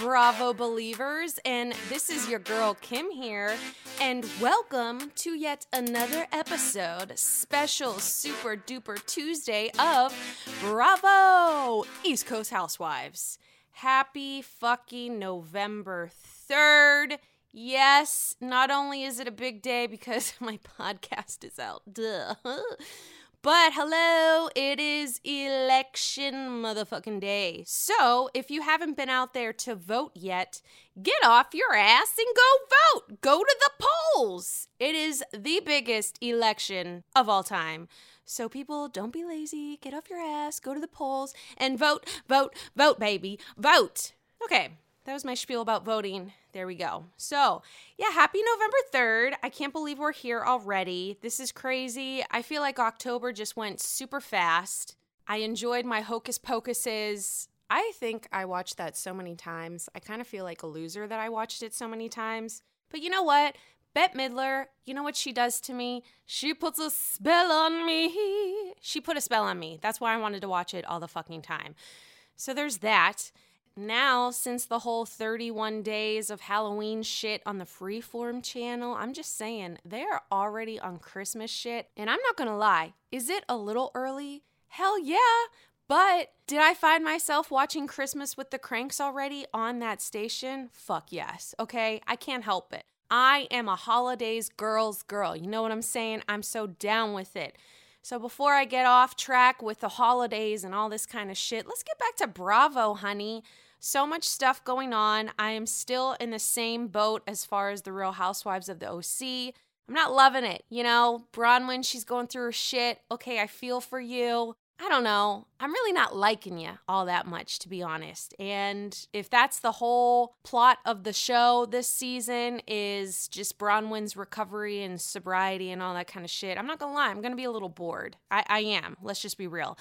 Bravo believers. And this is your girl Kim here. And welcome to yet another episode, special super duper Tuesday of Bravo East Coast Housewives. Happy fucking November 3rd. Yes, not only is it a big day because my podcast is out, duh. But hello, it is election motherfucking day. So if you haven't been out there to vote yet, get off your ass and go vote. Go to the polls. It is the biggest election of all time. So people, don't be lazy. Get off your ass, go to the polls, and vote, vote, vote, baby. Vote. Okay, that was my spiel about voting. There we go. So, yeah, happy November 3rd. I can't believe we're here already. This is crazy. I feel like October just went super fast. I enjoyed my Hocus Pocuses. I think I watched that so many times. I kind of feel like a loser that I watched it so many times. But you know what? Bette Midler, you know what she does to me? She puts a spell on me. She put a spell on me. That's why I wanted to watch it all the fucking time. So there's that now, since the whole 31 days of Halloween shit on the Freeform channel, I'm just saying, they are already on Christmas shit. And I'm not gonna lie, is it a little early? Hell yeah! But did I find myself watching Christmas with the Cranks already on that station? Fuck yes, okay? I can't help it. I am a holidays girl's girl. You know what I'm saying? I'm so down with it. So before I get off track with the holidays and all this kind of shit, let's get back to Bravo, honey. So much stuff going on. I am still in the same boat as far as the Real Housewives of the OC. I'm not loving it. You know, Braunwyn, she's going through her shit. Okay, I feel for you. I don't know. I'm really not liking you all that much, to be honest. And if that's the whole plot of the show this season is just Braunwyn's recovery and sobriety and all that kind of shit, I'm not gonna lie, I'm gonna be a little bored. I, I am. Let's just be real.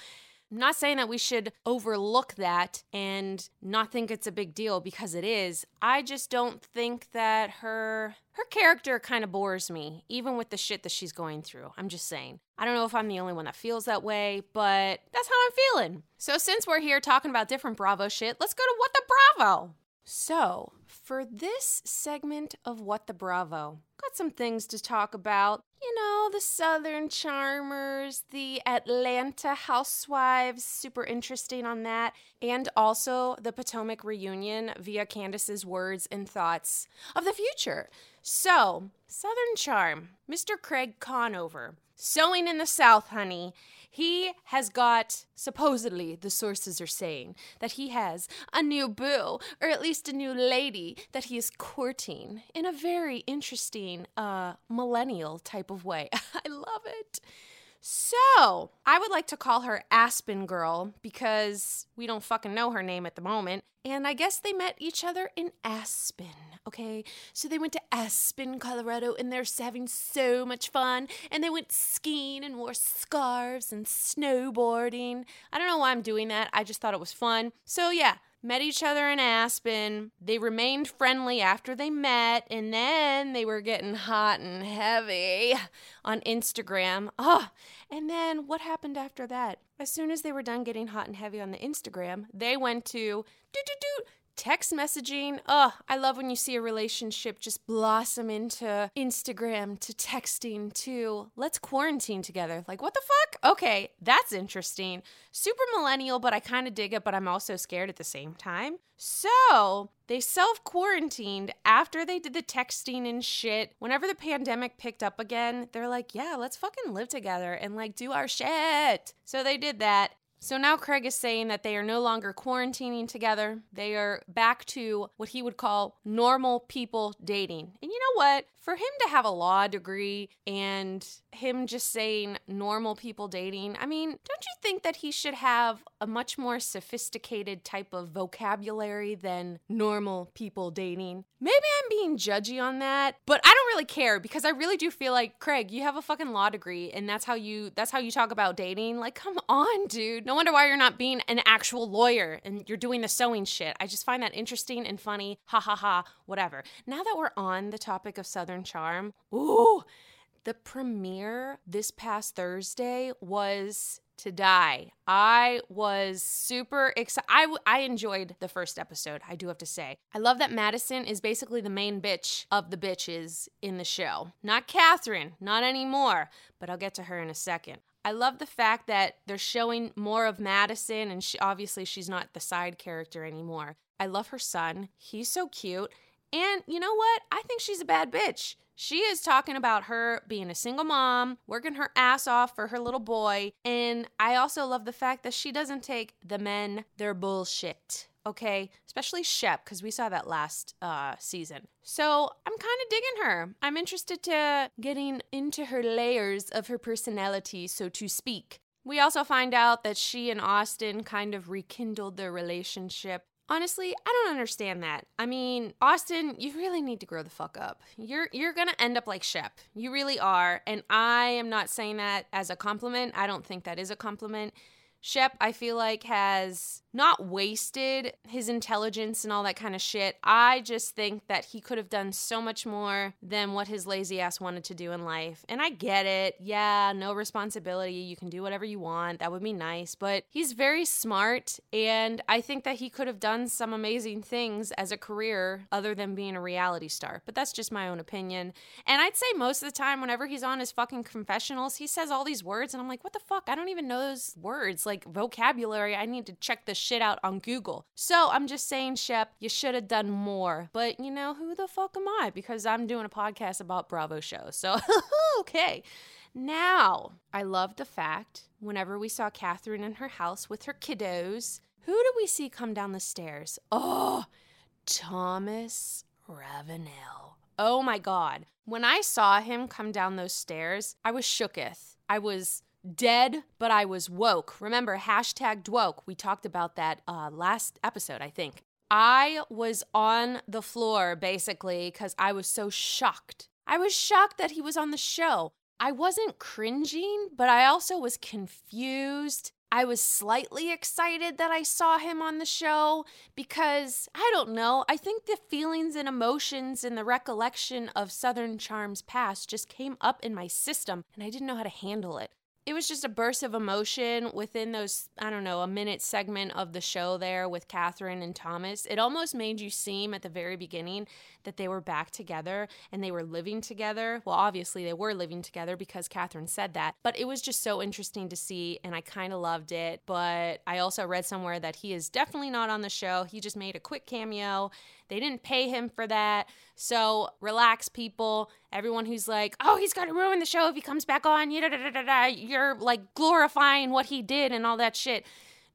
I'm not saying that we should overlook that and not think it's a big deal because it is. I just don't think that her her character kind of bores me, even with the shit that she's going through. I'm just saying. I don't know if I'm the only one that feels that way, but that's how I'm feeling. So since we're here talking about different Bravo shit, let's go to What the Bravo. So, for this segment of What the Bravo, got some things to talk about. You know, the Southern Charmers, the Atlanta Housewives, super interesting on that, and also the Potomac reunion via Candace's words and thoughts of the future. So, Southern Charm, Mr. Craig Conover, sewing in the South, honey. He has got, supposedly, the sources are saying, that he has a new boo, or at least a new lady that he is courting in a very interesting, uh, millennial type of way. I love it. So, I would like to call her Aspen Girl because we don't fucking know her name at the moment. And I guess they met each other in Aspen, okay? So they went to Aspen, Colorado, and they're having so much fun. And they went skiing and wore scarves and snowboarding. I don't know why I'm doing that. I just thought it was fun. So, yeah, met each other in Aspen. They remained friendly after they met, and then they were getting hot and heavy on Instagram. Oh, and then what happened after that? As soon as they were done getting hot and heavy on the Instagram, they went to do do do text messaging. Oh, I love when you see a relationship just blossom into Instagram to texting to let's quarantine together. Like, what the fuck? Okay, that's interesting. Super millennial, but I kind of dig it, but I'm also scared at the same time. So, they self quarantined after they did the texting and shit. Whenever the pandemic picked up again, they're like, yeah, let's fucking live together and like do our shit. So they did that. So now Craig is saying that they are no longer quarantining together. They are back to what he would call normal people dating. And you know what? For him to have a law degree and him just saying normal people dating, I mean, don't you think that he should have a much more sophisticated type of vocabulary than normal people dating? Maybe I'm being judgy on that, but I don't really care because I really do feel like Craig, you have a fucking law degree and that's how you that's how you talk about dating. Like, come on, dude. No wonder why you're not being an actual lawyer and you're doing the sewing shit. I just find that interesting and funny. Ha ha ha, whatever. Now that we're on the topic of Southern Charm, ooh, the premiere this past Thursday was to die. I was super excited. I, w- I enjoyed the first episode, I do have to say. I love that Madison is basically the main bitch of the bitches in the show. Not Kathryn, not anymore, but I'll get to her in a second. I love the fact that they're showing more of Madison, and she, obviously she's not the side character anymore. I love her son. He's so cute. And you know what? I think she's a bad bitch. She is talking about her being a single mom, working her ass off for her little boy. And I also love the fact that she doesn't take the men their bullshit. Okay, especially Shep, because we saw that last uh, season. So I'm kind of digging her. I'm interested to getting into her layers of her personality, so to speak. We also find out that she and Austin kind of rekindled their relationship. Honestly, I don't understand that. I mean, Austin, you really need to grow the fuck up. You're you're going to end up like Shep. You really are, and I am not saying that as a compliment. I don't think that is a compliment. Shep, I feel like, has not wasted his intelligence and all that kind of shit. I just think that he could have done so much more than what his lazy ass wanted to do in life. And I get it. Yeah, no responsibility. You can do whatever you want. That would be nice. But he's very smart. And I think that he could have done some amazing things as a career other than being a reality star. But that's just my own opinion. And I'd say most of the time, whenever he's on his fucking confessionals, he says all these words. And I'm like, what the fuck? I don't even know those words. Like vocabulary. I need to check this shit out on Google. So I'm just saying, Shep, you should have done more. But you know, who the fuck am I? Because I'm doing a podcast about Bravo shows. So, okay. Now, I love the fact whenever we saw Kathryn in her house with her kiddos, who do we see come down the stairs? Oh, Thomas Ravenel. Oh my God. When I saw him come down those stairs, I was shooketh. I was dead, but I was woke. Remember, hashtag woke. We talked about that uh, last episode, I think. I was on the floor basically because I was so shocked. I was shocked that he was on the show. I wasn't cringing, but I also was confused. I was slightly excited that I saw him on the show because I don't know. I think the feelings and emotions and the recollection of Southern Charm's past just came up in my system and I didn't know how to handle it it was just a burst of emotion within those, I don't know, a minute segment of the show there with Kathryn and Thomas. It almost made you seem at the very beginning that they were back together and they were living together. Well, obviously they were living together because Kathryn said that, but it was just so interesting to see and I kind of loved it. But I also read somewhere that he is definitely not on the show. He just made a quick cameo. They didn't pay him for that. So relax, people. Everyone who's like, oh, he's going to ruin the show if he comes back on. You're like glorifying what he did and all that shit.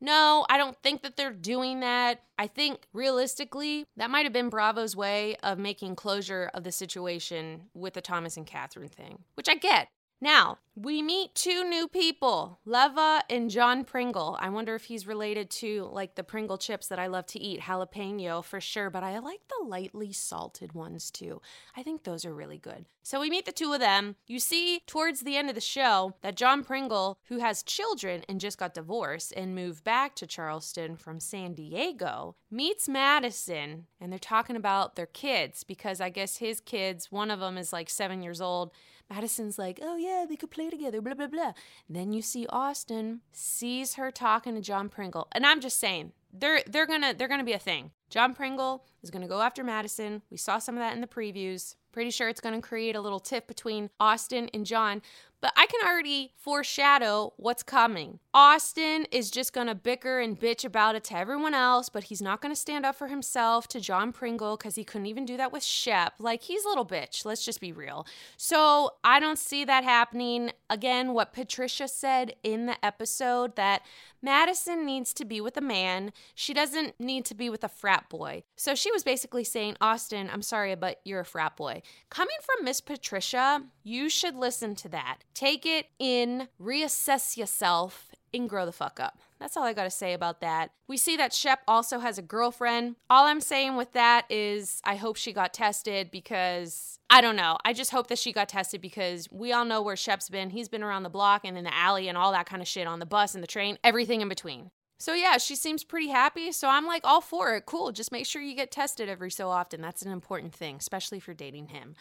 No, I don't think that they're doing that. I think realistically, that might have been Bravo's way of making closure of the situation with the Thomas and Kathryn thing, which I get. Now, we meet two new people, Leva and John Pringle. I wonder if he's related to like the Pringle chips that I love to eat, jalapeno for sure, but I like the lightly salted ones too. I think those are really good. So we meet the two of them. You see towards the end of the show that John Pringle, who has children and just got divorced and moved back to Charleston from San Diego, meets Madison and they're talking about their kids because I guess his kids, one of them is like seven years old Madison's like, oh yeah, they could play together, blah, blah, blah. Then you see Austin sees her talking to John Pringle. And I'm just saying, they're they're gonna they're gonna be a thing. John Pringle is gonna go after Madison. We saw some of that in the previews. Pretty sure it's gonna create a little tiff between Austin and John. But I can already foreshadow what's coming. Austin is just gonna bicker and bitch about it to everyone else, but he's not gonna stand up for himself to John Pringle because he couldn't even do that with Shep. Like, he's a little bitch, let's just be real. So I don't see that happening. Again, what Patricia said in the episode that Madison needs to be with a man, she doesn't need to be with a frat boy. So she was basically saying, Austin, I'm sorry, but you're a frat boy. Coming from Miss Patricia, you should listen to that Take it in, reassess yourself, and grow the fuck up. That's all I gotta say about that. We see that Shep also has a girlfriend. All I'm saying with that is I hope she got tested because I don't know. I just hope that she got tested because we all know where Shep's been. He's been around the block and in the alley and all that kind of shit on the bus and the train, everything in between. So yeah, she seems pretty happy. So I'm like all for it. Cool. Just make sure you get tested every so often. That's an important thing, especially if you're dating him.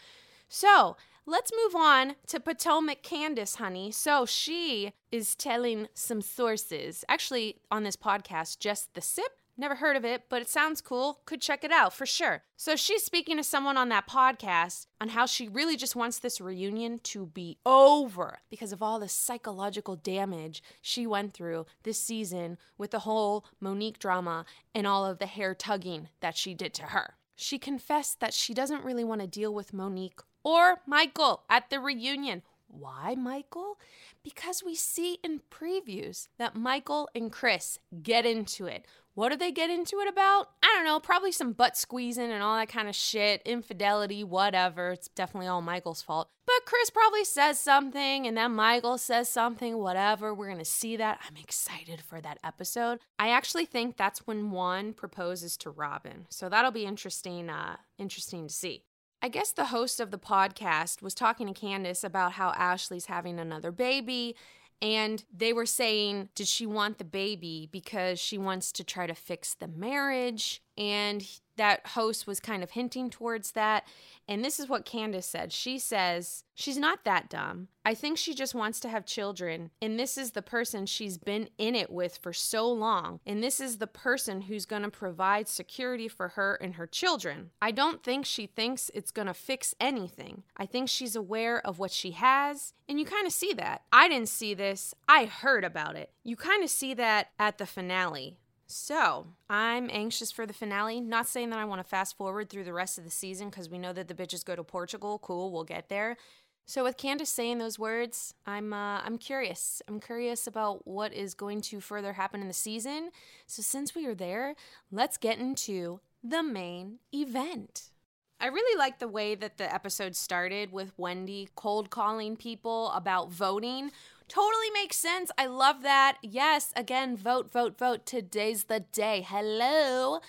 So let's move on to Potomac Candace, honey. So she is telling some sources, actually on this podcast, just the sip. Never heard of it, but it sounds cool. Could check it out for sure. So she's speaking to someone on that podcast on how she really just wants this reunion to be over because of all the psychological damage she went through this season with the whole Monique drama and all of the hair tugging that she did to her. She confessed that she doesn't really want to deal with Monique or Michael at the reunion. Why Michael? Because we see in previews that Michael and Chris get into it. What do they get into it about? I don't know, probably some butt squeezing and all that kind of shit, infidelity, whatever. It's definitely all Michael's fault. But Chris probably says something and then Michael says something, whatever. We're to see that. I'm excited for that episode. I actually think that's when Juan proposes to Robin. So that'll be interesting uh interesting to see. I guess the host of the podcast was talking to Candace about how Ashley's having another baby. And they were saying, did she want the baby because she wants to try to fix the marriage? And that host was kind of hinting towards that. And this is what Candace said. She says, She's not that dumb. I think she just wants to have children. And this is the person she's been in it with for so long. And this is the person who's going to provide security for her and her children. I don't think she thinks it's going to fix anything. I think she's aware of what she has. And you kind of see that. I didn't see this, I heard about it. You kind of see that at the finale so, I'm anxious for the finale. Not saying that I want to fast forward through the rest of the season because we know that the bitches go to Portugal. Cool, we'll get there. So, with Candace saying those words, I'm uh, I'm curious. I'm curious about what is going to further happen in the season. So, since we are there, let's get into the main event. I really like the way that the episode started with Wendy cold calling people about voting, Totally makes sense. I love that. Yes, again, vote, vote, vote. Today's the day. Hello.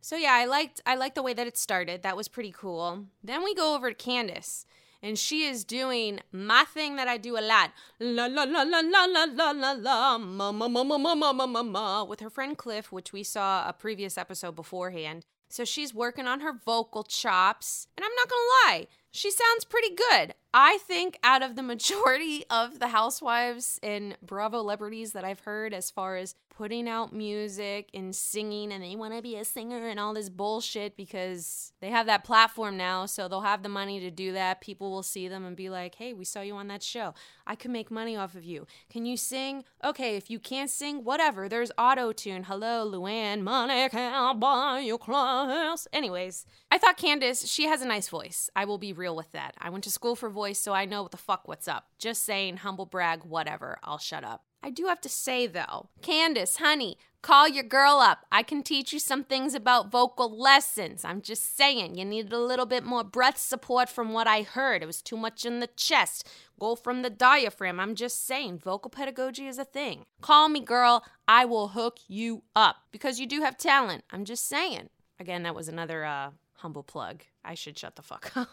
So yeah, I liked I liked the way that it started. That was pretty cool. Then we go over to Candace and she is doing my thing that I do a lot. La la la la la la la la ma ma ma ma ma ma ma ma with her friend Cliff, which we saw a previous episode beforehand. So she's working on her vocal chops, and I'm not gonna lie, she sounds pretty good. I think out of the majority of the housewives and Bravo celebrities that I've heard, as far as putting out music and singing, and they want to be a singer and all this bullshit because they have that platform now, so they'll have the money to do that. People will see them and be like, hey, we saw you on that show. I could make money off of you. Can you sing? Okay, if you can't sing, whatever. There's auto tune. Hello, Luann. Money can't buy you clothes. Anyways, I thought Candace, she has a nice voice. I will be real with that. I went to school for voice, so I know what the fuck what's up. Just saying, humble brag, whatever. I'll shut up. I do have to say though, Candace, honey, call your girl up. I can teach you some things about vocal lessons. I'm just saying, you needed a little bit more breath support from what I heard. It was too much in the chest. Go from the diaphragm. I'm just saying, vocal pedagogy is a thing. Call me, girl. I will hook you up because you do have talent. I'm just saying. Again, that was another uh, humble plug. I should shut the fuck up.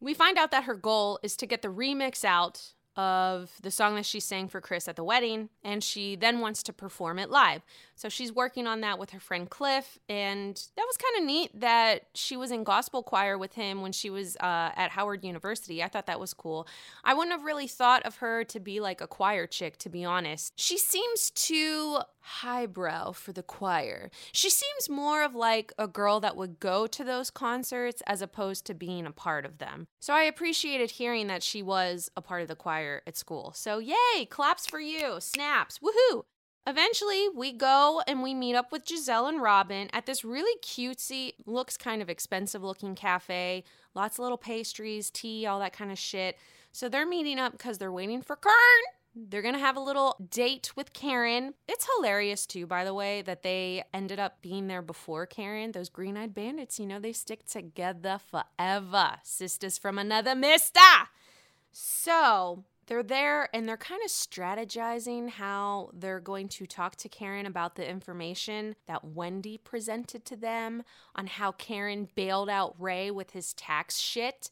We find out that her goal is to get the remix out of the song that she sang for Chris at the wedding, and she then wants to perform it live. So she's working on that with her friend Cliff, and that was kind of neat that she was in gospel choir with him when she was uh, at Howard University. I thought that was cool. I wouldn't have really thought of her to be like a choir chick, to be honest. She seems too highbrow for the choir. She seems more of like a girl that would go to those concerts as opposed to being a part of them. So I appreciated hearing that she was a part of the choir at school. So yay, claps for you, snaps, woohoo! Eventually, we go and we meet up with Gizelle and Robin at this really cutesy, looks kind of expensive looking cafe. Lots of little pastries, tea, all that kind of shit. So they're meeting up because they're waiting for Kern they're going to have a little date with Karen. It's hilarious, too, by the way, that they ended up being there before Karen. Those green eyed bandits, you know, they stick together forever. Sisters from another mister. So they're there and they're kind of strategizing how they're going to talk to Karen about the information that Wendy presented to them on how Karen bailed out Ray with his tax shit.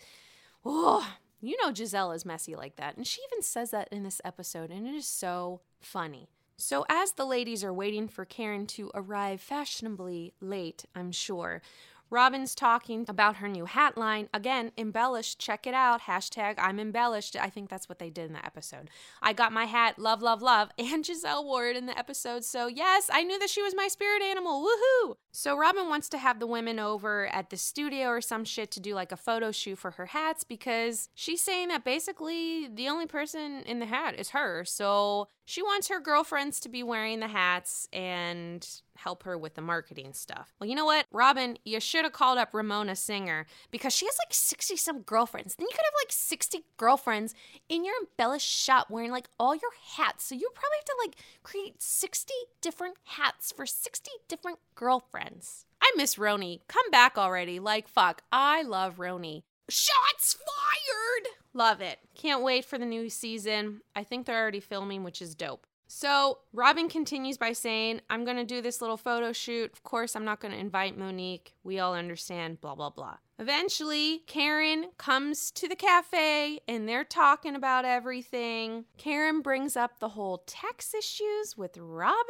Oh, you know Gizelle is messy like that. And she even says that in this episode, and it is so funny. So, as the ladies are waiting for Karen to arrive fashionably late, I'm sure, Robin's talking about her new hat line. Again, embellished. Check it out. Hashtag I'm embellished. I think that's what they did in the episode. I got my hat, love, love, love. And Gizelle it in the episode. So, yes, I knew that she was my spirit animal. Woohoo! So, Robin wants to have the women over at the studio or some shit to do like a photo shoot for her hats because she's saying that basically the only person in the hat is her. So, she wants her girlfriends to be wearing the hats and help her with the marketing stuff. Well, you know what, Robin, you should have called up Ramona Singer because she has like 60 some girlfriends. Then you could have like 60 girlfriends in your embellished shop wearing like all your hats. So you probably have to like create 60 different hats for 60 different girlfriends. I miss Roni. Come back already. Like, fuck. I love Roni. Shots fired! Love it. Can't wait for the new season. I think they're already filming, which is dope. So Robin continues by saying, I'm going to do this little photo shoot. Of course, I'm not going to invite Monique. We all understand, blah, blah, blah. Eventually, Karen comes to the cafe and they're talking about everything. Karen brings up the whole tax issues with Robin.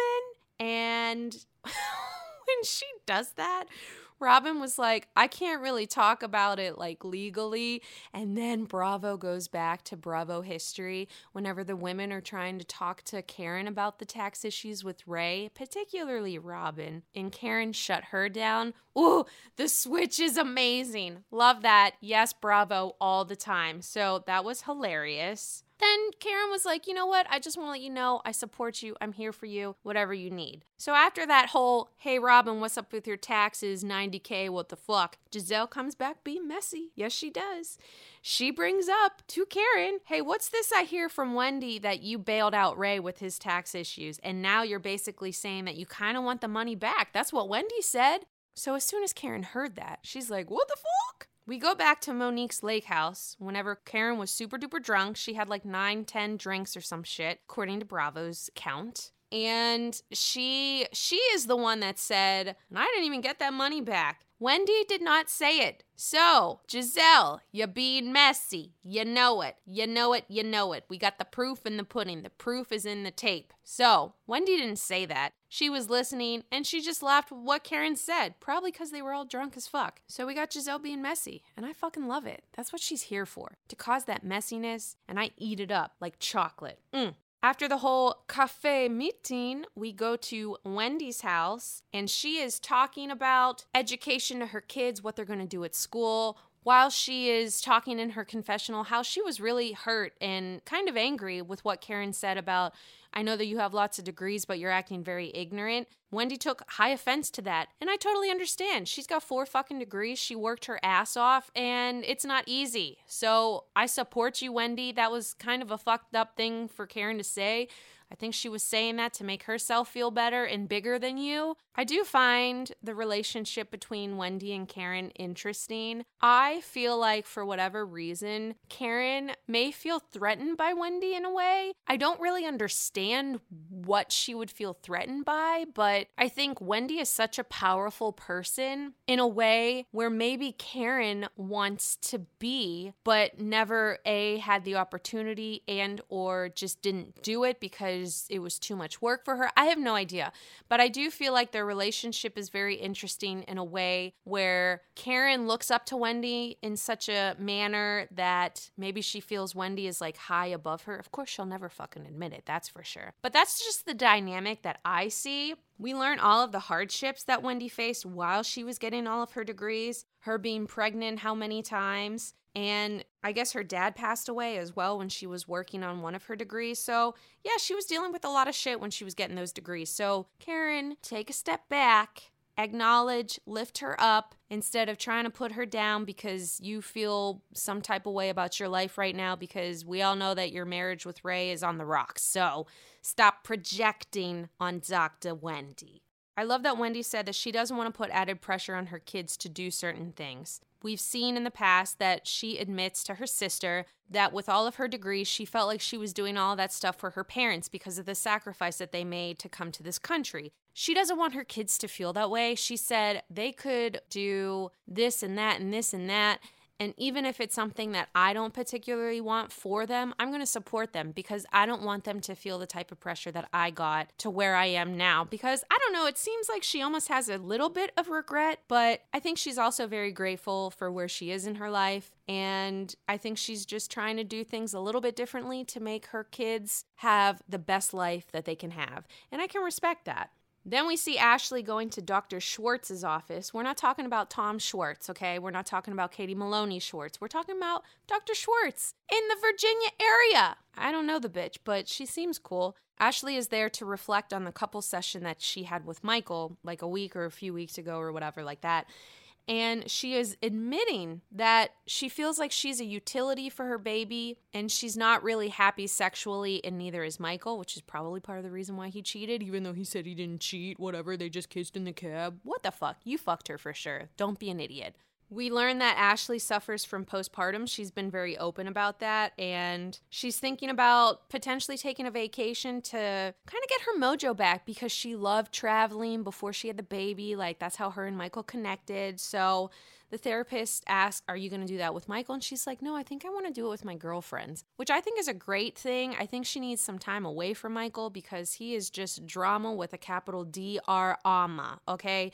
And when she does that, Robin was like, I can't really talk about it like legally. And then Bravo goes back to Bravo history whenever the women are trying to talk to Karen about the tax issues with Ray, particularly Robin. And Karen shut her down. Ooh, the switch is amazing. Love that. Yes, Bravo all the time. So that was hilarious. Then Karen was like, you know what? I just want to let you know I support you. I'm here for you, whatever you need. So after that whole, hey, Robin, what's up with your taxes? 90K, what the fuck? Gizelle comes back being messy. Yes, she does. She brings up to Karen, hey, what's this I hear from Wendy that you bailed out Ray with his tax issues? And now you're basically saying that you kind of want the money back. That's what Wendy said. So as soon as Karen heard that, she's like, what the fuck? We go back to Monique's lake house. Whenever Karen was super duper drunk, she had like nine, ten drinks or some shit, according to Bravo's count. And she she is the one that said, I didn't even get that money back. Wendy did not say it. So, Gizelle, you're being messy. You know it. You know it. You know it. We got the proof in the pudding. The proof is in the tape. So, Wendy didn't say that. She was listening and she just laughed what Karen said, probably because they were all drunk as fuck. So, we got Gizelle being messy, and I fucking love it. That's what she's here for to cause that messiness, and I eat it up like chocolate. Mm. After the whole cafe meeting, we go to Wendy's house and she is talking about education to her kids, what they're going to do at school. While she is talking in her confessional, how she was really hurt and kind of angry with what Karen said about I know that you have lots of degrees, but you're acting very ignorant. Wendy took high offense to that, and I totally understand. She's got four fucking degrees. She worked her ass off, and it's not easy. So I support you, Wendy. That was kind of a fucked up thing for Karen to say. I think she was saying that to make herself feel better and bigger than you. I do find the relationship between Wendy and Karen interesting. I feel like, for whatever reason, Karen may feel threatened by Wendy in a way. I don't really understand what she would feel threatened by, but I think Wendy is such a powerful person in a way where maybe Karen wants to be, but never A, had the opportunity and or just didn't do it because it was too much work for her. I have no idea. But I do feel like their relationship is very interesting in a way where Karen looks up to Wendy in such a manner that maybe she feels Wendy is like high above her. Of course, she'll never fucking admit it, that's for sure. But that's just the dynamic that I see. We learn all of the hardships that Wendy faced while she was getting all of her degrees, her being pregnant how many times, and I guess her dad passed away as well when she was working on one of her degrees. So, yeah, she was dealing with a lot of shit when she was getting those degrees. So, Karen, take a step back, acknowledge, lift her up instead of trying to put her down because you feel some type of way about your life right now because we all know that your marriage with Ray is on the rocks. So, stop projecting on Dr. Wendy. I love that Wendy said that she doesn't want to put added pressure on her kids to do certain things. We've seen in the past that she admits to her sister that with all of her degrees, she felt like she was doing all that stuff for her parents because of the sacrifice that they made to come to this country. She doesn't want her kids to feel that way. She said they could do this and that and this and that and even if it's something that I don't particularly want for them, I'm going to support them because I don't want them to feel the type of pressure that I got to where I am now. Because I don't know, it seems like she almost has a little bit of regret, but I think she's also very grateful for where she is in her life. And I think she's just trying to do things a little bit differently to make her kids have the best life that they can have. And I can respect that. Then we see Ashley going to Dr. Schwartz's office. We're not talking about Tom Schwartz, okay? We're not talking about Katie Maloney Schwartz. We're talking about Dr. Schwartz in the Virginia area. I don't know the bitch, but she seems cool. Ashley is there to reflect on the couple session that she had with Michael like a week or a few weeks ago or whatever like that and she is admitting that she feels like she's a utility for her baby and she's not really happy sexually and neither is Michael, which is probably part of the reason why he cheated even though he said he didn't cheat, whatever, they just kissed in the cab. What the fuck? You fucked her for sure. Don't be an idiot. We learn that Ashley suffers from postpartum. She's been very open about that. And she's thinking about potentially taking a vacation to kind of get her mojo back because she loved traveling before she had the baby. Like, that's how her and Michael connected. So the therapist asked, Are you going to do that with Michael? And she's like, No, I think I want to do it with my girlfriends, which I think is a great thing. I think she needs some time away from Michael because he is just drama with a capital D R ama. Okay.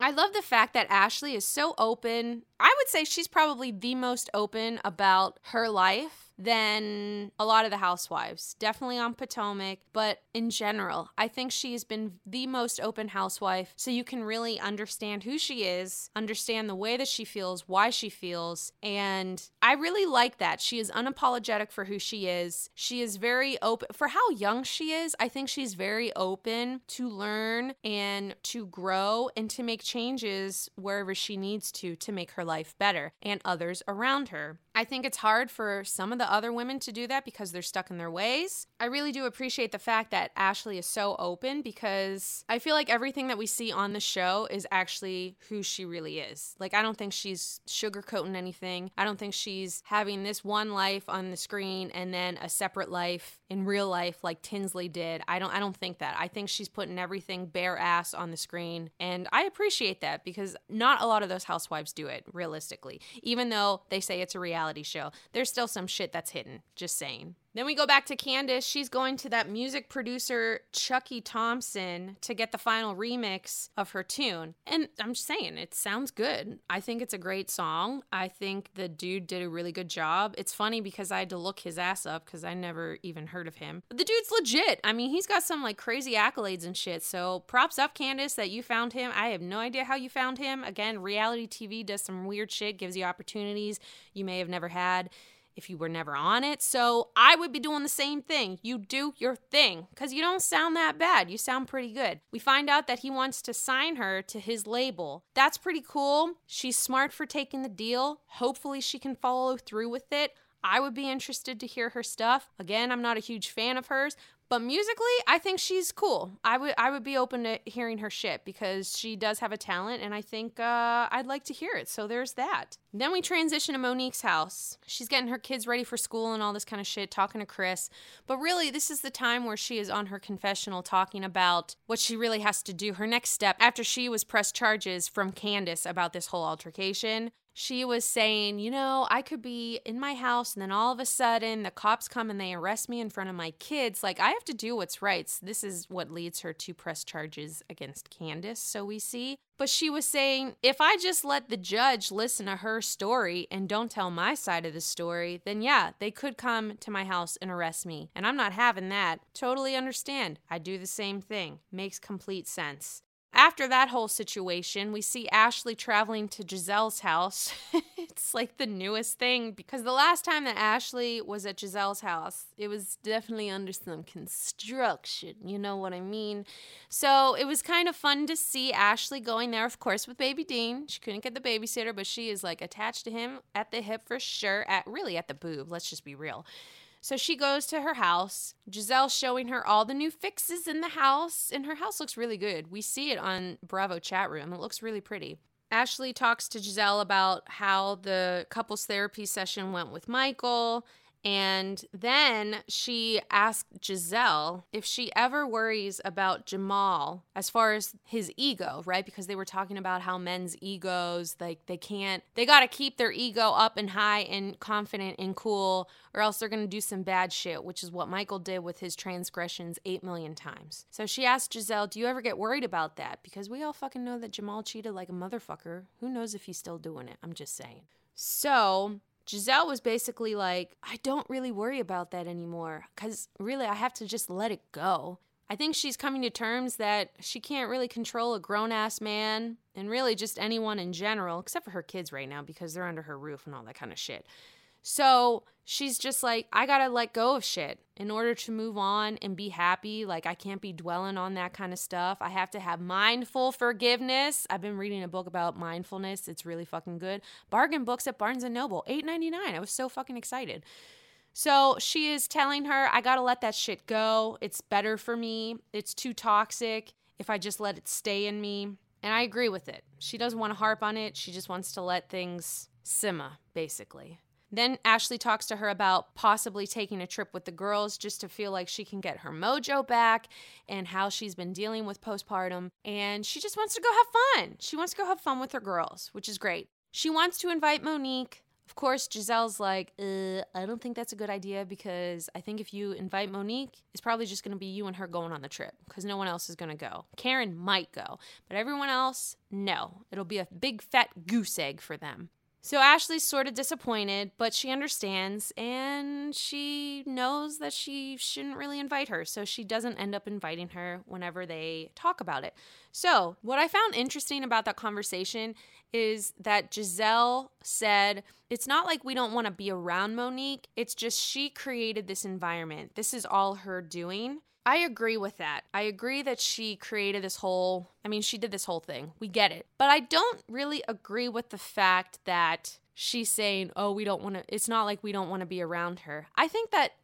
I love the fact that Ashley is so open. I would say she's probably the most open about her life than a lot of the housewives. Definitely on Potomac, but in general, I think she's been the most open housewife. So you can really understand who she is, understand the way that she feels, why she feels. And I really like that. She is unapologetic for who she is. She is very open. For how young she is, I think she's very open to learn and to grow and to make changes wherever she needs to to make her life better and others around her. I think it's hard for some of the other women to do that because they're stuck in their ways. I really do appreciate the fact that Ashley is so open because I feel like everything that we see on the show is actually who she really is. Like, I don't think she's sugarcoating anything. I don't think she's having this one life on the screen and then a separate life in real life like Tinsley did. I don't I don't think that. I think she's putting everything bare ass on the screen and I appreciate that because not a lot of those housewives do it realistically. Even though they say it's a reality show. There's still some shit that's hidden. Just saying. Then we go back to Candace. She's going to that music producer, Chucky Thompson, to get the final remix of her tune. And I'm just saying, it sounds good. I think it's a great song. I think the dude did a really good job. It's funny because I had to look his ass up because I never even heard of him. The dude's legit. I mean, he's got some like crazy accolades and shit. So props up, Candace, that you found him. I have no idea how you found him. Again, reality TV does some weird shit, gives you opportunities you may have never had if you were never on it. So I would be doing the same thing. You do your thing because you don't sound that bad. You sound pretty good. We find out that he wants to sign her to his label. That's pretty cool. She's smart for taking the deal. Hopefully, she can follow through with it. I would be interested to hear her stuff. Again, I'm not a huge fan of hers, but musically, I think she's cool. I would I would be open to hearing her shit because she does have a talent, and I think uh, I'd like to hear it. So there's that. Then we transition to Monique's house. She's getting her kids ready for school and all this kind of shit, talking to Chris. But really, this is the time where she is on her confessional talking about what she really has to do. Her next step after she was pressed charges from Candace about this whole altercation she was saying, you know, I could be in my house and then all of a sudden the cops come and they arrest me in front of my kids. Like, I have to do what's right. So this is what leads her to press charges against Candace, so we see. But she was saying, if I just let the judge listen to her story and don't tell my side of the story, then yeah, they could come to my house and arrest me. And I'm not having that. Totally understand. I do the same thing. Makes complete sense. After that whole situation, we see Ashley traveling to Gizelle's house. it's like the newest thing because the last time that Ashley was at Gizelle's house, it was definitely under some construction. You know what I mean? So it was kind of fun to see Ashley going there, of course, with baby Dean. She couldn't get the babysitter, but she is like attached to him at the hip for sure, at really at the boob. Let's just be real. So she goes to her house. Gizelle's showing her all the new fixes in the house, and her house looks really good. We see it on Bravo chat room. It looks really pretty. Ashley talks to Gizelle about how the couples therapy session went with Michael and then she asked Gizelle if she ever worries about Jamal as far as his ego, right? Because they were talking about how men's egos, like they can't, they got to keep their ego up and high and confident and cool, or else they're going to do some bad shit, which is what Michael did with his transgressions 8 million times. So she asked Gizelle, Do you ever get worried about that? Because we all fucking know that Jamal cheated like a motherfucker. Who knows if he's still doing it? I'm just saying. So Gizelle was basically like, I don't really worry about that anymore because really I have to just let it go. I think she's coming to terms that she can't really control a grown ass man and really just anyone in general, except for her kids right now because they're under her roof and all that kind of shit. So she's just like, I gotta let go of shit in order to move on and be happy. Like, I can't be dwelling on that kind of stuff. I have to have mindful forgiveness. I've been reading a book about mindfulness. It's really fucking good. Bargain books at Barnes and Noble, eight ninety nine. I was so fucking excited. So she is telling her, I gotta let that shit go. It's better for me. It's too toxic if I just let it stay in me. And I agree with it. She doesn't want to harp on it. She just wants to let things simmer, basically. Then Ashley talks to her about possibly taking a trip with the girls just to feel like she can get her mojo back and how she's been dealing with postpartum. And she just wants to go have fun. She wants to go have fun with her girls, which is great. She wants to invite Monique. Of course, Gizelle's like, uh, I don't think that's a good idea because I think if you invite Monique, it's probably just going to be you and her going on the trip because no one else is going to go. Karen might go, but everyone else, no. It'll be a big fat goose egg for them. So Ashley's sort of disappointed, but she understands and she knows that she shouldn't really invite her. So she doesn't end up inviting her whenever they talk about it. So, what I found interesting about that conversation is that Gizelle said, It's not like we don't want to be around Monique, it's just she created this environment. This is all her doing. I agree with that. I agree that she created this whole, I mean, she did this whole thing. We get it. But I don't really agree with the fact that she's saying, oh, we don't want to, it's not like we don't want to be around her. I think that,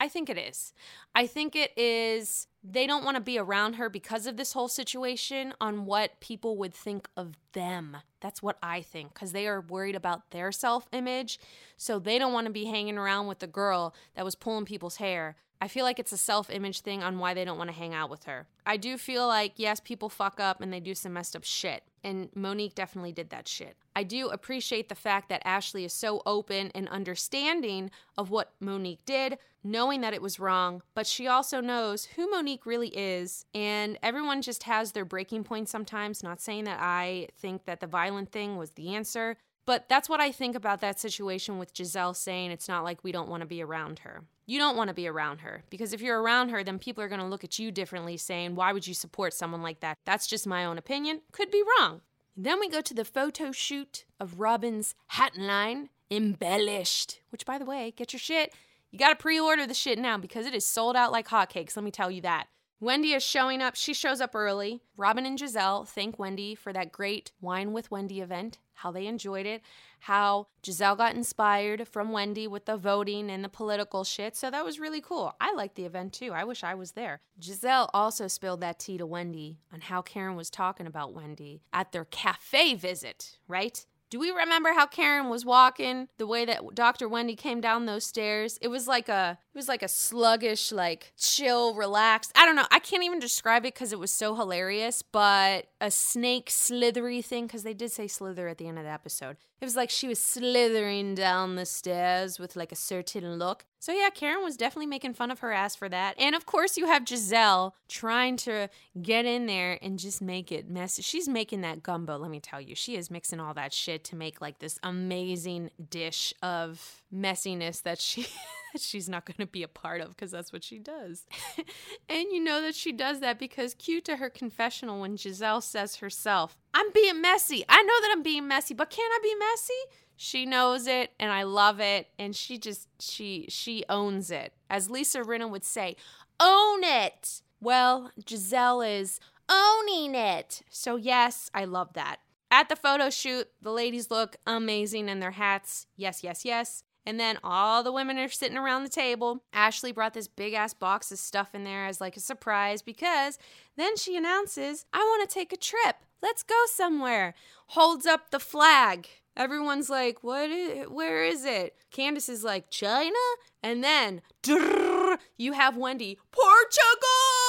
I think it is. I think it is, they don't want to be around her because of this whole situation on what people would think of them. That's what I think, because they are worried about their self image. So they don't want to be hanging around with the girl that was pulling people's hair I feel like it's a self image thing on why they don't want to hang out with her. I do feel like, yes, people fuck up and they do some messed up shit. And Monique definitely did that shit. I do appreciate the fact that Ashley is so open and understanding of what Monique did, knowing that it was wrong, but she also knows who Monique really is. And everyone just has their breaking point sometimes. Not saying that I think that the violent thing was the answer, but that's what I think about that situation with Gizelle saying it's not like we don't want to be around her. You don't want to be around her because if you're around her, then people are going to look at you differently, saying, Why would you support someone like that? That's just my own opinion. Could be wrong. Then we go to the photo shoot of Robin's hat line, embellished, which, by the way, get your shit. You got to pre order the shit now because it is sold out like hotcakes, let me tell you that. Wendy is showing up. She shows up early. Robin and Gizelle thank Wendy for that great Wine with Wendy event, how they enjoyed it, how Gizelle got inspired from Wendy with the voting and the political shit. So that was really cool. I liked the event too. I wish I was there. Gizelle also spilled that tea to Wendy on how Karen was talking about Wendy at their cafe visit, right? Do we remember how Karen was walking the way that Dr. Wendy came down those stairs? It was like a it was like a sluggish, like chill, relaxed. I don't know. I can't even describe it because it was so hilarious, but a snake slithery thing, because they did say slither at the end of the episode. It was like she was slithering down the stairs with like a certain look. So yeah, Karen was definitely making fun of her ass for that. And of course, you have Gizelle trying to get in there and just make it messy. She's making that gumbo, let me tell you. She is mixing all that shit to make like this amazing dish of messiness that she she's not going to be a part of because that's what she does. and you know that she does that because cue to her confessional when Gizelle says herself, I'm being messy. I know that I'm being messy, but can I be messy? She knows it and I love it and she just she she owns it. As Lisa Rinna would say, own it. Well, Gizelle is owning it. So yes, I love that. At the photo shoot, the ladies look amazing in their hats. Yes, yes, yes. And then all the women are sitting around the table. Ashley brought this big ass box of stuff in there as like a surprise because then she announces, I want to take a trip. Let's go somewhere. Holds up the flag. Everyone's like, "What is where is it?" Candace is like, "China?" And then you have Wendy, "Portugal!"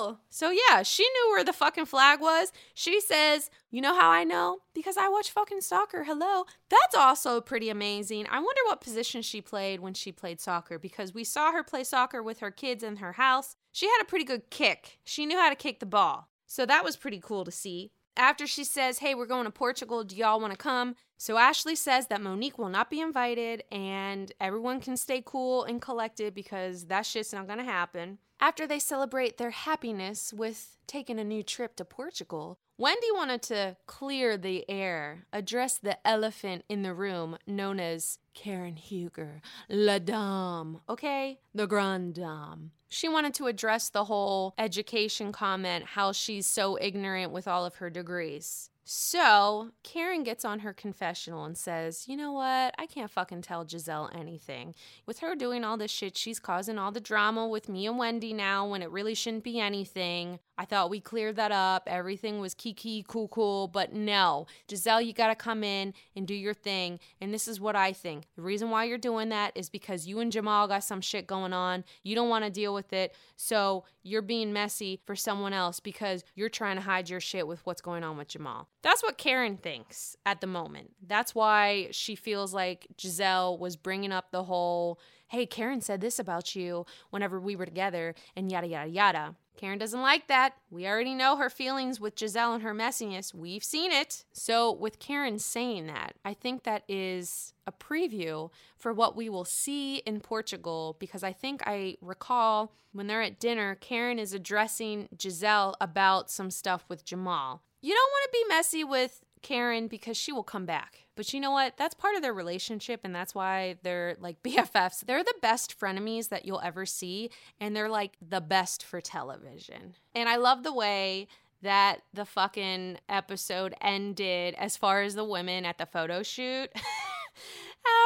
Oh, so yeah, she knew where the fucking flag was. She says, "You know how I know? Because I watch fucking soccer. Hello." That's also pretty amazing. I wonder what position she played when she played soccer because we saw her play soccer with her kids in her house. She had a pretty good kick. She knew how to kick the ball. So that was pretty cool to see after she says, Hey, we're going to Portugal. Do y'all want to come? So Ashley says that Monique will not be invited and everyone can stay cool and collected because that shit's not going to happen. After they celebrate their happiness with taking a new trip to Portugal, Wendy wanted to clear the air, address the elephant in the room known as Karen Huger, La Dame, okay? The Grande Dame. She wanted to address the whole education comment, how she's so ignorant with all of her degrees. So, Karen gets on her confessional and says, You know what? I can't fucking tell Gizelle anything. With her doing all this shit, she's causing all the drama with me and Wendy now when it really shouldn't be anything. I thought we cleared that up. Everything was kiki, cool, cool. But no, Gizelle, you got to come in and do your thing. And this is what I think. The reason why you're doing that is because you and Jamal got some shit going on. You don't want to deal with it. So you're being messy for someone else because you're trying to hide your shit with what's going on with Jamal. That's what Karen thinks at the moment. That's why she feels like Gizelle was bringing up the whole, hey, Karen said this about you whenever we were together, and yada, yada, yada. Karen doesn't like that. We already know her feelings with Gizelle and her messiness. We've seen it. So, with Karen saying that, I think that is a preview for what we will see in Portugal because I think I recall when they're at dinner, Karen is addressing Gizelle about some stuff with Jamal. You don't want to be messy with Karen because she will come back. But you know what? That's part of their relationship, and that's why they're like BFFs. They're the best frenemies that you'll ever see, and they're like the best for television. And I love the way that the fucking episode ended as far as the women at the photo shoot.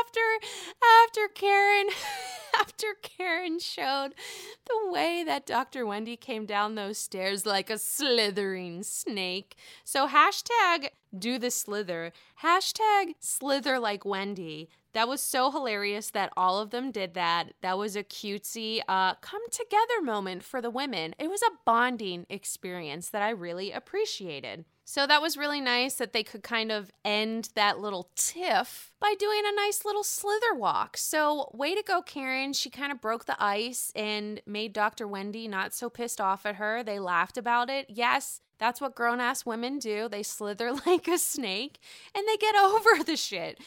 after after Karen after Karen showed the way that Dr. Wendy came down those stairs like a slithering snake. So hashtag do the slither. Hashtag slither like Wendy. That was so hilarious that all of them did that. That was a cutesy uh, come together moment for the women. It was a bonding experience that I really appreciated. So that was really nice that they could kind of end that little tiff by doing a nice little slither walk. So, way to go, Karen. She kind of broke the ice and made Dr. Wendy not so pissed off at her. They laughed about it. Yes, that's what grown ass women do. They slither like a snake and they get over the shit.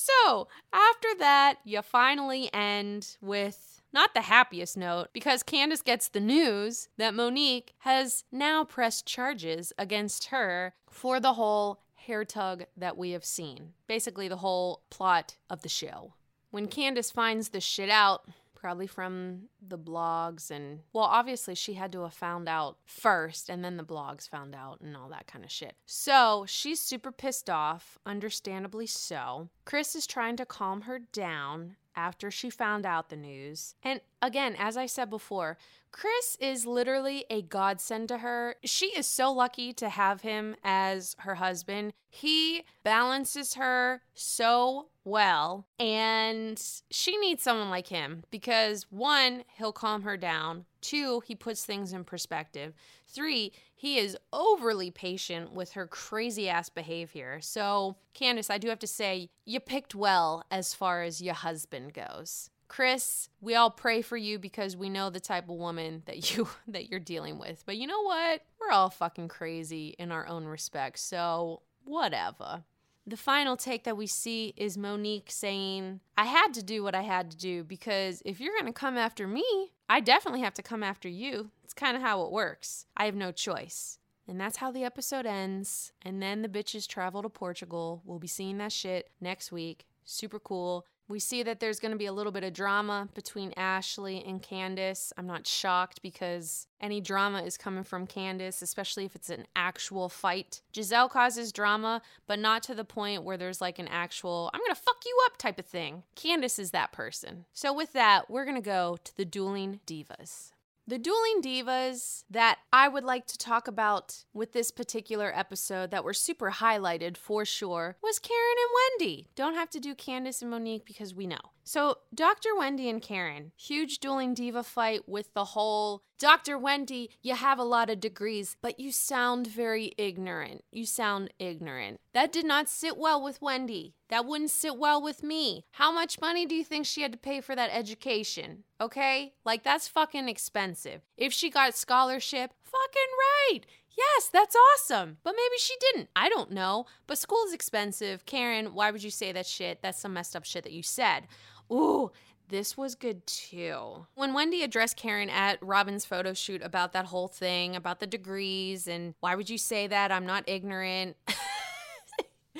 So, after that, you finally end with not the happiest note because Candace gets the news that Monique has now pressed charges against her for the whole hair tug that we have seen. Basically, the whole plot of the show. When Candace finds this shit out, probably from the blogs and well obviously she had to have found out first and then the blogs found out and all that kind of shit. So she's super pissed off understandably so. Chris is trying to calm her down after she found out the news and again as i said before Chris is literally a godsend to her. She is so lucky to have him as her husband. He balances her so well, and she needs someone like him because one, he'll calm her down, two, he puts things in perspective, three, he is overly patient with her crazy ass behavior. So, Candace, I do have to say, you picked well as far as your husband goes. Chris, we all pray for you because we know the type of woman that you that you're dealing with. But you know what? We're all fucking crazy in our own respects. So, whatever. The final take that we see is Monique saying, I had to do what I had to do because if you're going to come after me, I definitely have to come after you. It's kind of how it works. I have no choice. And that's how the episode ends. And then the bitches travel to Portugal. We'll be seeing that shit next week. Super cool. We see that there's going to be a little bit of drama between Ashley and Candace. I'm not shocked because any drama is coming from Candace, especially if it's an actual fight. Gizelle causes drama, but not to the point where there's like an actual, I'm going to fuck you up type of thing. Candace is that person. So, with that, we're going to go to the dueling divas. The dueling divas that I would like to talk about with this particular episode that were super highlighted for sure was Karen and Wendy. Don't have to do Candace and Monique because we know. So, Dr. Wendy and Karen, huge dueling diva fight with the whole Dr. Wendy, you have a lot of degrees, but you sound very ignorant. You sound ignorant. That did not sit well with Wendy. That wouldn't sit well with me. How much money do you think she had to pay for that education? Okay? Like, that's fucking expensive. If she got scholarship, fucking right. Yes, that's awesome. But maybe she didn't. I don't know. But school is expensive. Karen, why would you say that shit? That's some messed up shit that you said. Ooh, this was good too. When Wendy addressed Karen at Robyn's photo shoot about that whole thing, about the degrees, and why would you say that? I'm not ignorant.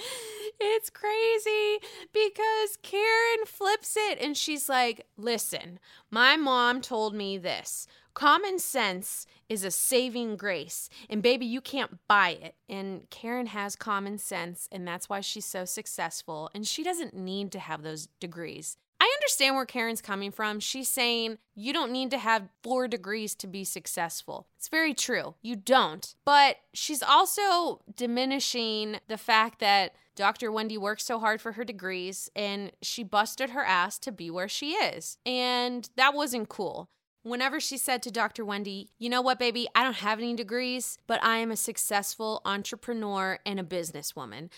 it's crazy because Karen flips it and she's like, Listen, my mom told me this. Common sense is a saving grace, and baby, you can't buy it. And Karen has common sense, and that's why she's so successful. And she doesn't need to have those degrees. I understand where Karen's coming from. She's saying you don't need to have four degrees to be successful. It's very true. You don't. But she's also diminishing the fact that Dr. Wendy worked so hard for her degrees and she busted her ass to be where she is. And that wasn't cool. Whenever she said to Dr. Wendy, You know what, baby, I don't have any degrees, but I am a successful entrepreneur and a businesswoman.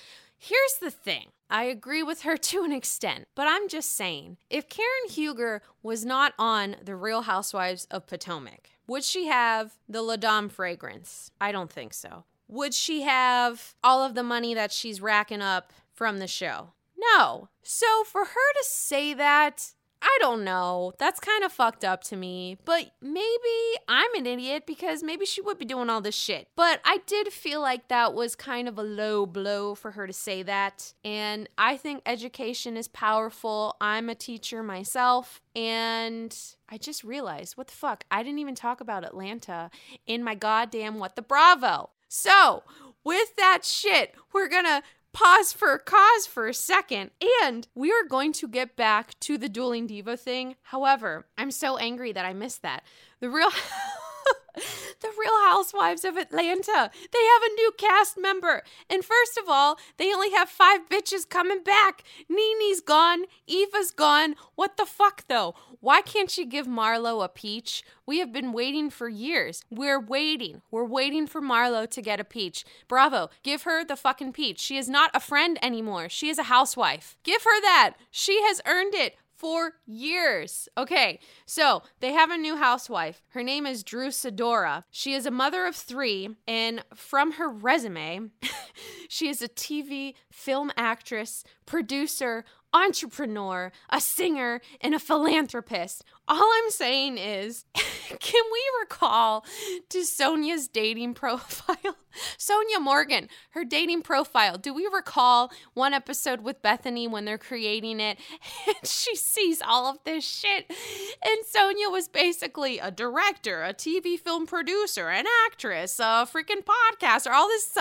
Here's the thing I agree with her to an extent, but I'm just saying if Karen Huger was not on The Real Housewives of Potomac, would she have the La Dame fragrance? I don't think so. Would she have all of the money that she's racking up from the show? No. So for her to say that, I don't know. That's kind of fucked up to me. But maybe I'm an idiot because maybe she would be doing all this shit. But I did feel like that was kind of a low blow for her to say that. And I think education is powerful. I'm a teacher myself. And I just realized, what the fuck? I didn't even talk about Atlanta in my goddamn What the Bravo. So, with that shit, we're gonna pause for cause for a second, and we are going to get back to the dueling diva thing. However, I'm so angry that I missed that. The real. the Real Housewives of Atlanta. They have a new cast member. And first of all, they only have five bitches coming back. NeNe's gone. Eva's gone. What the fuck, though? Why can't she give Marlo a peach? We have been waiting for years. We're waiting. We're waiting for Marlo to get a peach. Bravo. Give her the fucking peach. She is not a friend anymore. She is a housewife. Give her that. She has earned it for years. Okay, so they have a new housewife. Her name is Drew Sidora. She is a mother of three, and from her resume, she is a TV, film actress, producer, entrepreneur, a singer, and a philanthropist. All I'm saying is, can we recall to Sonja's dating profile? Sonja Morgan, her dating profile. Do we recall one episode with Bethany when they're creating it and she sees all of this shit? And Sonja was basically a director, a TV film producer, an actress, a freaking podcaster, all this.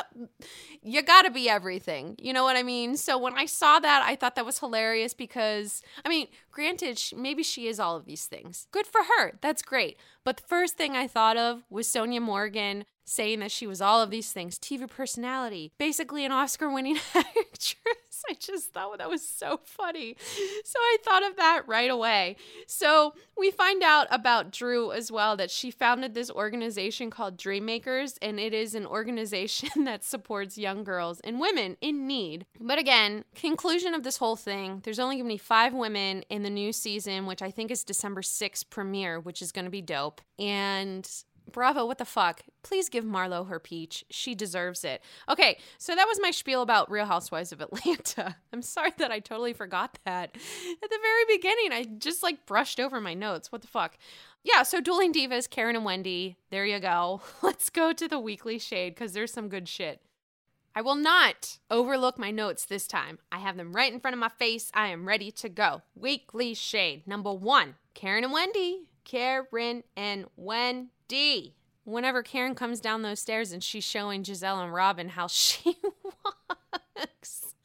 You gotta be everything. You know what I mean? So when I saw that, I thought that was hilarious because, I mean, granted, maybe she is all of these things. Good for her. That's great. But the first thing I thought of was Sonja Morgan saying that she was all of these things TV personality, basically an Oscar winning actress. I just thought that was so funny. So I thought of that right away. So we find out about Drew as well that she founded this organization called Dreammakers, and it is an organization that supports young girls and women in need. But again, conclusion of this whole thing there's only going to be five women in the new season, which I think is December 6th premiere, which is going to be dope. And Bravo, what the fuck? Please give Marlo her peach. She deserves it. Okay, so that was my spiel about Real Housewives of Atlanta. I'm sorry that I totally forgot that at the very beginning. I just like brushed over my notes. What the fuck? Yeah, so Dueling Divas, Karen and Wendy. There you go. Let's go to the weekly shade because there's some good shit. I will not overlook my notes this time. I have them right in front of my face. I am ready to go. Weekly shade. Number one Karen and Wendy. Karen and Wendy. Whenever Karen comes down those stairs and she's showing Gizelle and Robyn how she walks.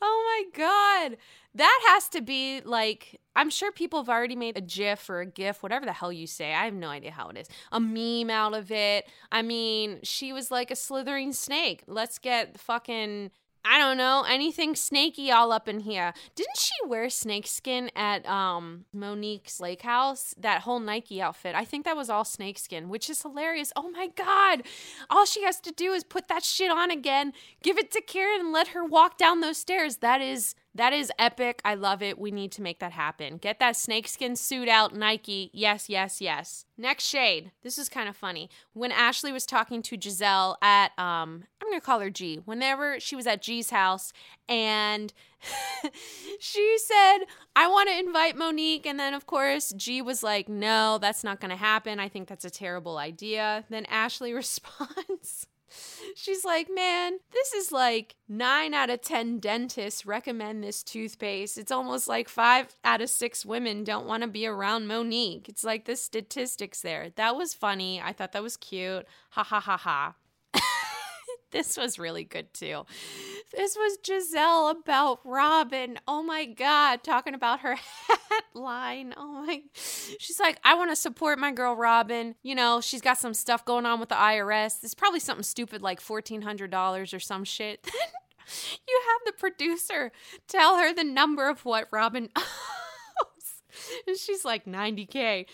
Oh my God. That has to be like, I'm sure people have already made a GIF or a GIF, whatever the hell you say. I have no idea how it is. A meme out of it. I mean, she was like a slithering snake. Let's get fucking I don't know, anything snaky all up in here. Didn't she wear snakeskin at um Monique's lake house? That whole Nike outfit. I think that was all snakeskin, which is hilarious. Oh my god. All she has to do is put that shit on again, give it to Karen and let her walk down those stairs. That is that is epic. I love it. We need to make that happen. Get that snakeskin suit out, Nike. Yes, yes, yes. Next shade. This is kind of funny. When Ashley was talking to Gizelle at um I'm going to call her G. Whenever she was at G's house and she said, I want to invite Monique. And then, of course, G was like, No, that's not going to happen. I think that's a terrible idea. Then Ashley responds, She's like, man, this is like nine out of 10 dentists recommend this toothpaste. It's almost like five out of six women don't want to be around Monique. It's like the statistics there. That was funny. I thought that was cute. Ha ha ha ha. this was really good too. This was Gizelle about Robyn. Oh my God, talking about her hat line. Oh my. She's like, I want to support my girl Robyn. You know, she's got some stuff going on with the IRS. It's probably something stupid like $1,400 or some shit. you have the producer tell her the number of what Robyn and she's like 90k then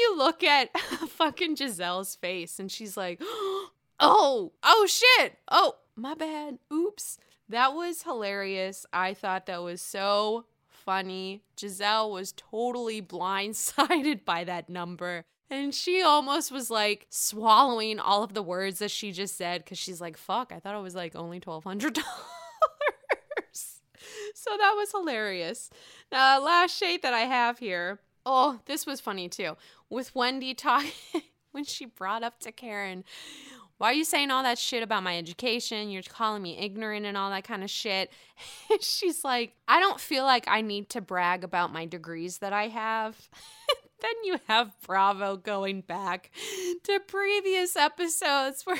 you look at fucking Gizelle's face and she's like oh oh oh shit oh my bad. Oops. That was hilarious. I thought that was so funny. Gizelle was totally blindsided by that number. And she almost was like swallowing all of the words that she just said because she's like, fuck, I thought it was like only $1,200. so that was hilarious. Uh, last shade that I have here. Oh, this was funny too. With Wendy talking, when she brought up to Karen, why are you saying all that shit about my education? You're calling me ignorant and all that kind of shit. She's like, I don't feel like I need to brag about my degrees that I have. then you have Bravo going back to previous episodes where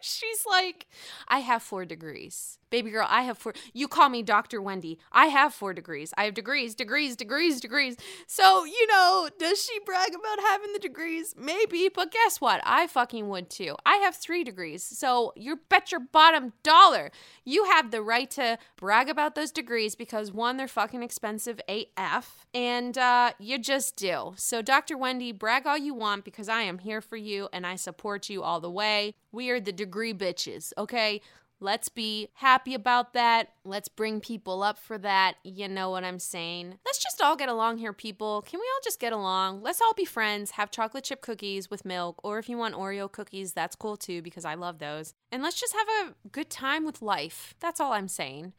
she's like, I have four degrees baby girl, I have four. You call me Dr. Wendy. I have four degrees. I have degrees, degrees, degrees, degrees. So, you know, does she brag about having the degrees? Maybe, but guess what? I fucking would too. I have three degrees. So, you bet your bottom dollar you have the right to brag about those degrees because one, they're fucking expensive AF, and uh, you just do. So, Dr. Wendy, brag all you want because I am here for you and I support you all the way. We are the degree bitches, okay? Let's be happy about that. Let's bring people up for that. You know what I'm saying? Let's just all get along here, people. Can we all just get along? Let's all be friends, have chocolate chip cookies with milk, or if you want Oreo cookies, that's cool too because I love those. And let's just have a good time with life. That's all I'm saying.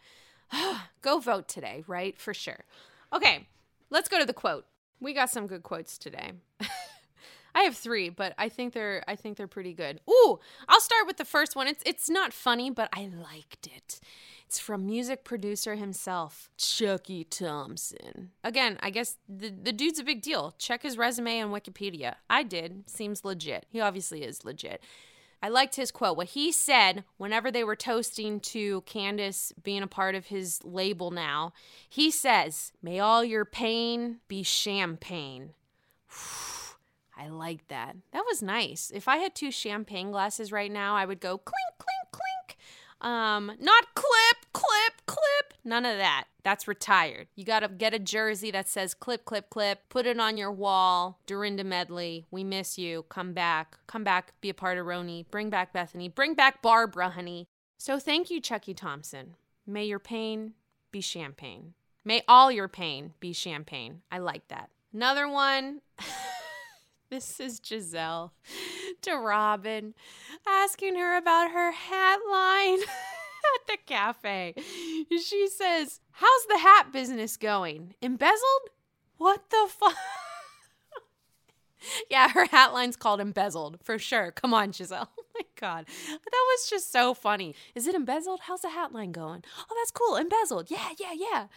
go vote today, right? For sure. Okay, let's go to the quote. We got some good quotes today. I have three, but I think they're I think they're pretty good. Ooh, I'll start with the first one. It's it's not funny, but I liked it. It's from music producer himself, Chucky Thompson. Again, I guess the, the dude's a big deal. Check his resume on Wikipedia. I did. Seems legit. He obviously is legit. I liked his quote. What he said whenever they were toasting to Candace being a part of his label now, he says, May all your pain be champagne. I like that. That was nice. If I had two champagne glasses right now, I would go clink, clink, clink. Um, not clip, clip, clip. None of that. That's retired. You got to get a jersey that says clip, clip, clip. Put it on your wall. Dorinda Medley, we miss you. Come back. Come back. Be a part of RHONY. Bring back Bethany. Bring back Barbara, honey. So thank you, Chucky Thompson. May your pain be champagne. May all your pain be champagne. I like that. Another one. This is Gizelle to Robyn, asking her about her hat line at the cafe. She says, How's the hat business going? Embezzled? What the fuck? yeah, her hat line's called embezzled for sure. Come on, Gizelle. Oh my God. That was just so funny. Is it embezzled? How's the hat line going? Oh, that's cool. Embezzled. Yeah, yeah, yeah.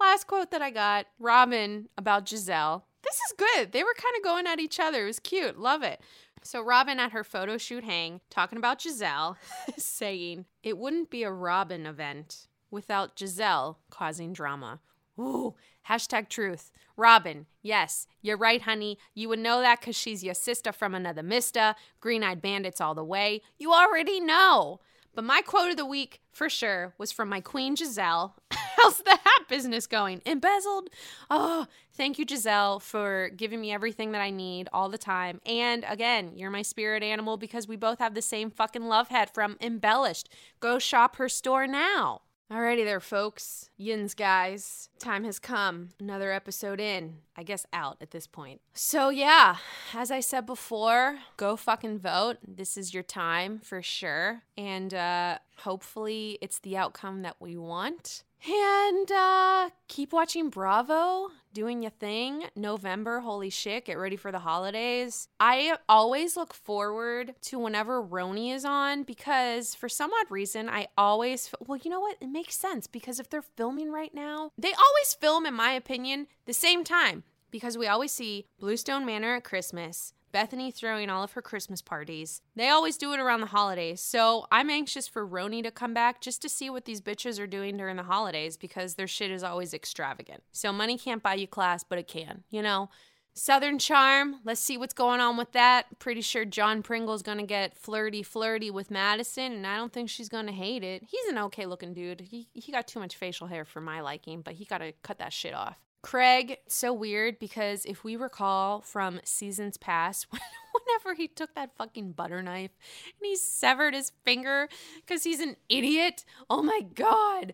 Last quote that I got Robyn about Gizelle. This is good. They were kind of going at each other. It was cute. Love it. So, Robyn at her photo shoot hang, talking about Gizelle, saying, It wouldn't be a Robyn event without Gizelle causing drama. Ooh, hashtag truth. Robyn, yes, you're right, honey. You would know that because she's your sister from another mister. Green eyed bandits all the way. You already know. But my quote of the week, for sure, was from my queen Gizelle. How's the hat business going? Embezzled? Oh, thank you, Gizelle, for giving me everything that I need all the time. And again, you're my spirit animal because we both have the same fucking love hat from Embellished. Go shop her store now. Alrighty there, folks. Yins, guys. Time has come. Another episode in. I guess out at this point. So, yeah, as I said before, go fucking vote. This is your time for sure. And uh, hopefully, it's the outcome that we want. And uh, keep watching Bravo, doing your thing. November, holy shit, get ready for the holidays. I always look forward to whenever RHONY is on because for some odd reason, I always, well, you know what? It makes sense because if they're filming right now, they always film, in my opinion, the same time because we always see Bluestone Manor at Christmas. Bethany throwing all of her Christmas parties. They always do it around the holidays. So I'm anxious for RHONY to come back just to see what these bitches are doing during the holidays because their shit is always extravagant. So money can't buy you class, but it can, you know? Southern Charm, let's see what's going on with that. Pretty sure John Pringle's gonna get flirty flirty with Madison, and I don't think she's gonna hate it. He's an okay looking dude. He he got too much facial hair for my liking, but he gotta cut that shit off. Craig, so weird because if we recall from seasons past, whenever he took that fucking butter knife and he severed his finger because he's an idiot, oh my god.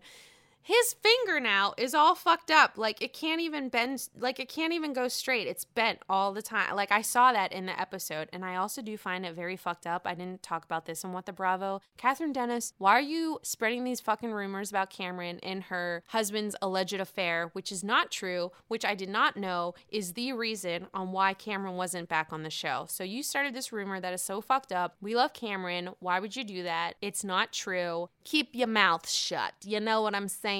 His finger now is all fucked up. Like it can't even bend, like it can't even go straight. It's bent all the time. Like I saw that in the episode, and I also do find it very fucked up. I didn't talk about this on What the Bravo. Kathryn Dennis, why are you spreading these fucking rumors about Cameron and her husband's alleged affair, which is not true, which I did not know is the reason on why Cameron wasn't back on the show. So you started this rumor that is so fucked up. We love Cameron. Why would you do that? It's not true. Keep your mouth shut. You know what I'm saying?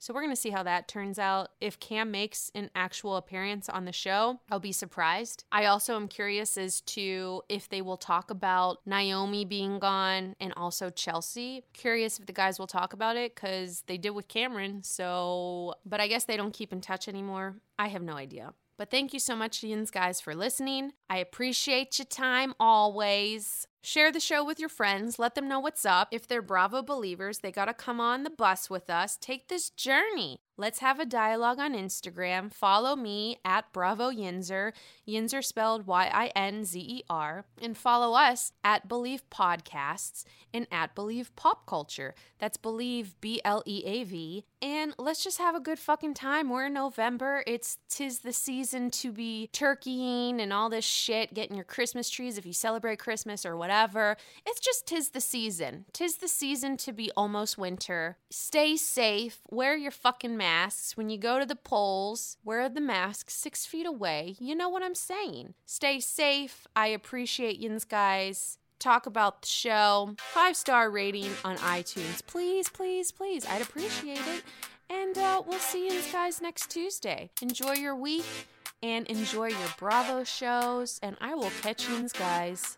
So we're going to see how that turns out. If Cam makes an actual appearance on the show, I'll be surprised. I also am curious as to if they will talk about Naomi being gone and also Chelsea. Curious if the guys will talk about it because they did with Cameron. So, but I guess they don't keep in touch anymore. I have no idea. But thank you so much, Yins guys, for listening. I appreciate your time always. Share the show with your friends. Let them know what's up. If they're Bravo believers, they got to come on the bus with us. Take this journey. Let's have a dialogue on Instagram. Follow me at Bravo Yinzer, Yinzer spelled Y I N Z E R, and follow us at Bleav Podcasts and at Bleav Pop Culture. That's Bleav B L E A V. And let's just have a good fucking time. We're in November. It's tis the season to be turkeying and all this shit, getting your Christmas trees if you celebrate Christmas or whatever. It's just tis the season. Tis the season to be almost winter. Stay safe. Wear your fucking masks. When you go to the polls, wear the mask six feet away. You know what I'm saying. Stay safe. I appreciate yins guys. Talk about the show. Five star rating on iTunes. Please, please, please. I'd appreciate it. And uh, we'll see you guys next Tuesday. Enjoy your week and enjoy your Bravo shows. And I will catch you guys